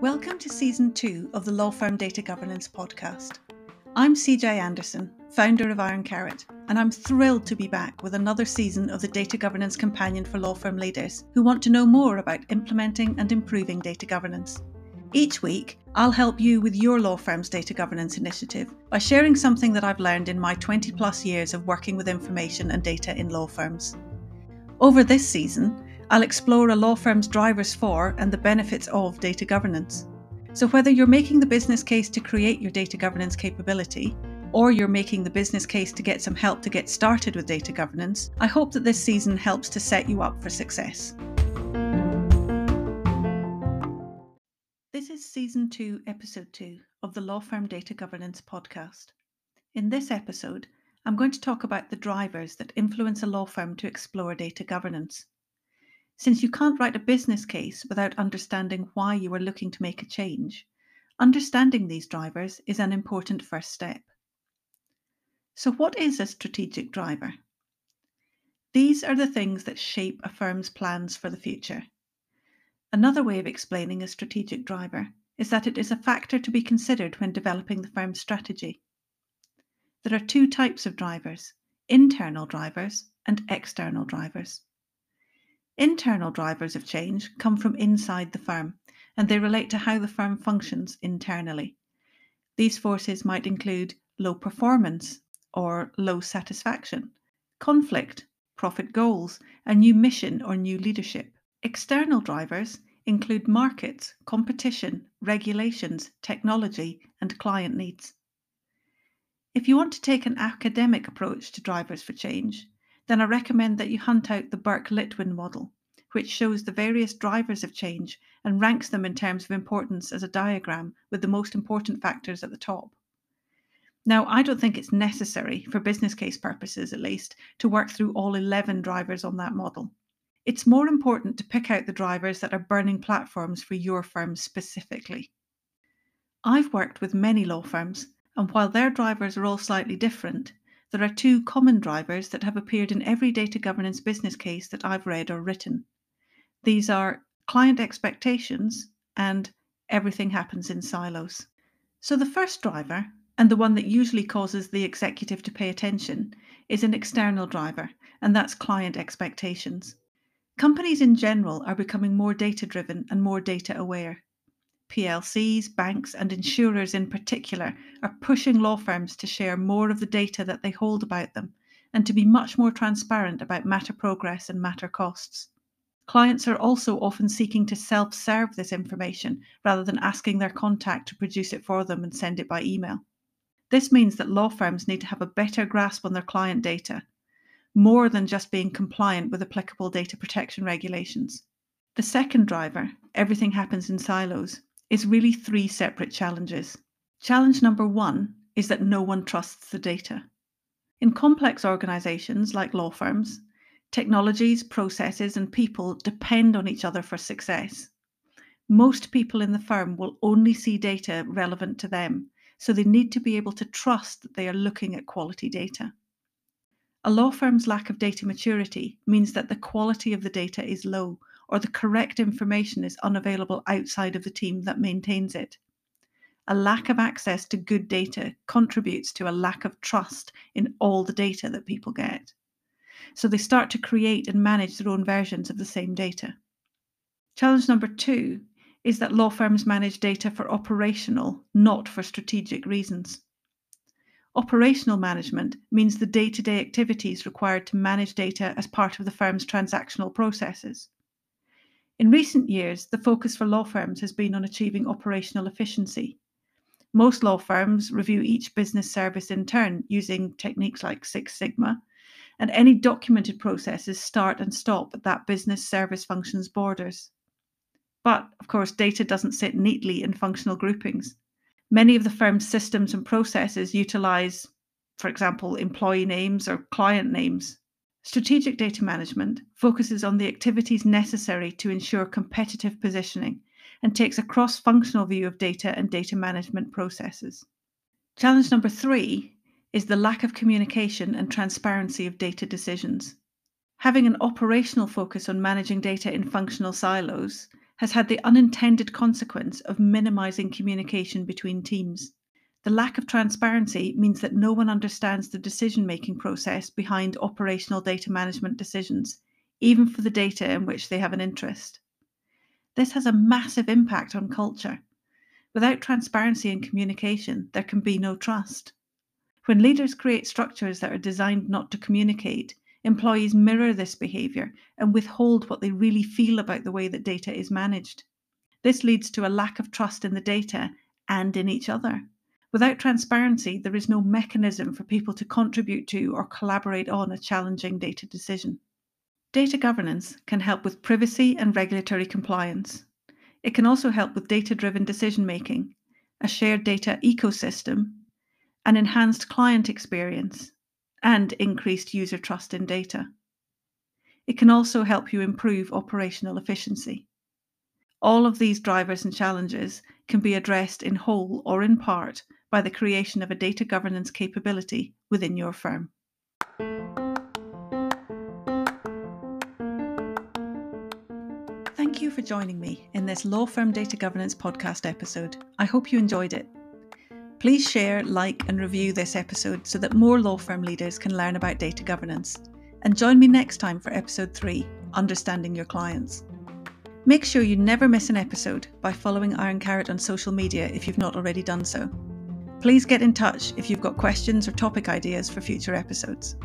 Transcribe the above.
Welcome to season two of the Law Firm Data Governance podcast. I'm CJ Anderson, founder of Iron Carrot, and I'm thrilled to be back with another season of the Data Governance Companion for Law Firm leaders who want to know more about implementing and improving data governance. Each week, I'll help you with your law firm's data governance initiative by sharing something that I've learned in my 20 plus years of working with information and data in law firms. Over this season, I'll explore a law firm's drivers for and the benefits of data governance. So, whether you're making the business case to create your data governance capability, or you're making the business case to get some help to get started with data governance, I hope that this season helps to set you up for success. This is Season 2, Episode 2 of the Law Firm Data Governance Podcast. In this episode, I'm going to talk about the drivers that influence a law firm to explore data governance. Since you can't write a business case without understanding why you are looking to make a change, understanding these drivers is an important first step. So, what is a strategic driver? These are the things that shape a firm's plans for the future. Another way of explaining a strategic driver is that it is a factor to be considered when developing the firm's strategy. There are two types of drivers internal drivers and external drivers. Internal drivers of change come from inside the firm and they relate to how the firm functions internally. These forces might include low performance or low satisfaction, conflict, profit goals, a new mission or new leadership. External drivers include markets, competition, regulations, technology, and client needs. If you want to take an academic approach to drivers for change, then I recommend that you hunt out the Burke Litwin model, which shows the various drivers of change and ranks them in terms of importance as a diagram with the most important factors at the top. Now, I don't think it's necessary, for business case purposes at least, to work through all 11 drivers on that model. It's more important to pick out the drivers that are burning platforms for your firm specifically. I've worked with many law firms, and while their drivers are all slightly different, there are two common drivers that have appeared in every data governance business case that I've read or written. These are client expectations and everything happens in silos. So, the first driver, and the one that usually causes the executive to pay attention, is an external driver, and that's client expectations. Companies in general are becoming more data driven and more data aware. PLCs, banks, and insurers in particular are pushing law firms to share more of the data that they hold about them and to be much more transparent about matter progress and matter costs. Clients are also often seeking to self serve this information rather than asking their contact to produce it for them and send it by email. This means that law firms need to have a better grasp on their client data, more than just being compliant with applicable data protection regulations. The second driver, everything happens in silos, is really three separate challenges. Challenge number one is that no one trusts the data. In complex organizations like law firms, technologies, processes, and people depend on each other for success. Most people in the firm will only see data relevant to them, so they need to be able to trust that they are looking at quality data. A law firm's lack of data maturity means that the quality of the data is low or the correct information is unavailable outside of the team that maintains it. A lack of access to good data contributes to a lack of trust in all the data that people get. So they start to create and manage their own versions of the same data. Challenge number two is that law firms manage data for operational, not for strategic reasons. Operational management means the day to day activities required to manage data as part of the firm's transactional processes. In recent years, the focus for law firms has been on achieving operational efficiency. Most law firms review each business service in turn using techniques like Six Sigma, and any documented processes start and stop at that business service function's borders. But, of course, data doesn't sit neatly in functional groupings. Many of the firm's systems and processes utilize, for example, employee names or client names. Strategic data management focuses on the activities necessary to ensure competitive positioning and takes a cross functional view of data and data management processes. Challenge number three is the lack of communication and transparency of data decisions. Having an operational focus on managing data in functional silos has had the unintended consequence of minimizing communication between teams. The lack of transparency means that no one understands the decision making process behind operational data management decisions, even for the data in which they have an interest. This has a massive impact on culture. Without transparency and communication, there can be no trust. When leaders create structures that are designed not to communicate, employees mirror this behaviour and withhold what they really feel about the way that data is managed. This leads to a lack of trust in the data and in each other. Without transparency, there is no mechanism for people to contribute to or collaborate on a challenging data decision. Data governance can help with privacy and regulatory compliance. It can also help with data driven decision making, a shared data ecosystem, an enhanced client experience, and increased user trust in data. It can also help you improve operational efficiency. All of these drivers and challenges can be addressed in whole or in part by the creation of a data governance capability within your firm. Thank you for joining me in this Law Firm Data Governance podcast episode. I hope you enjoyed it. Please share, like, and review this episode so that more law firm leaders can learn about data governance. And join me next time for episode 3 Understanding Your Clients. Make sure you never miss an episode by following Iron Carrot on social media if you've not already done so. Please get in touch if you've got questions or topic ideas for future episodes.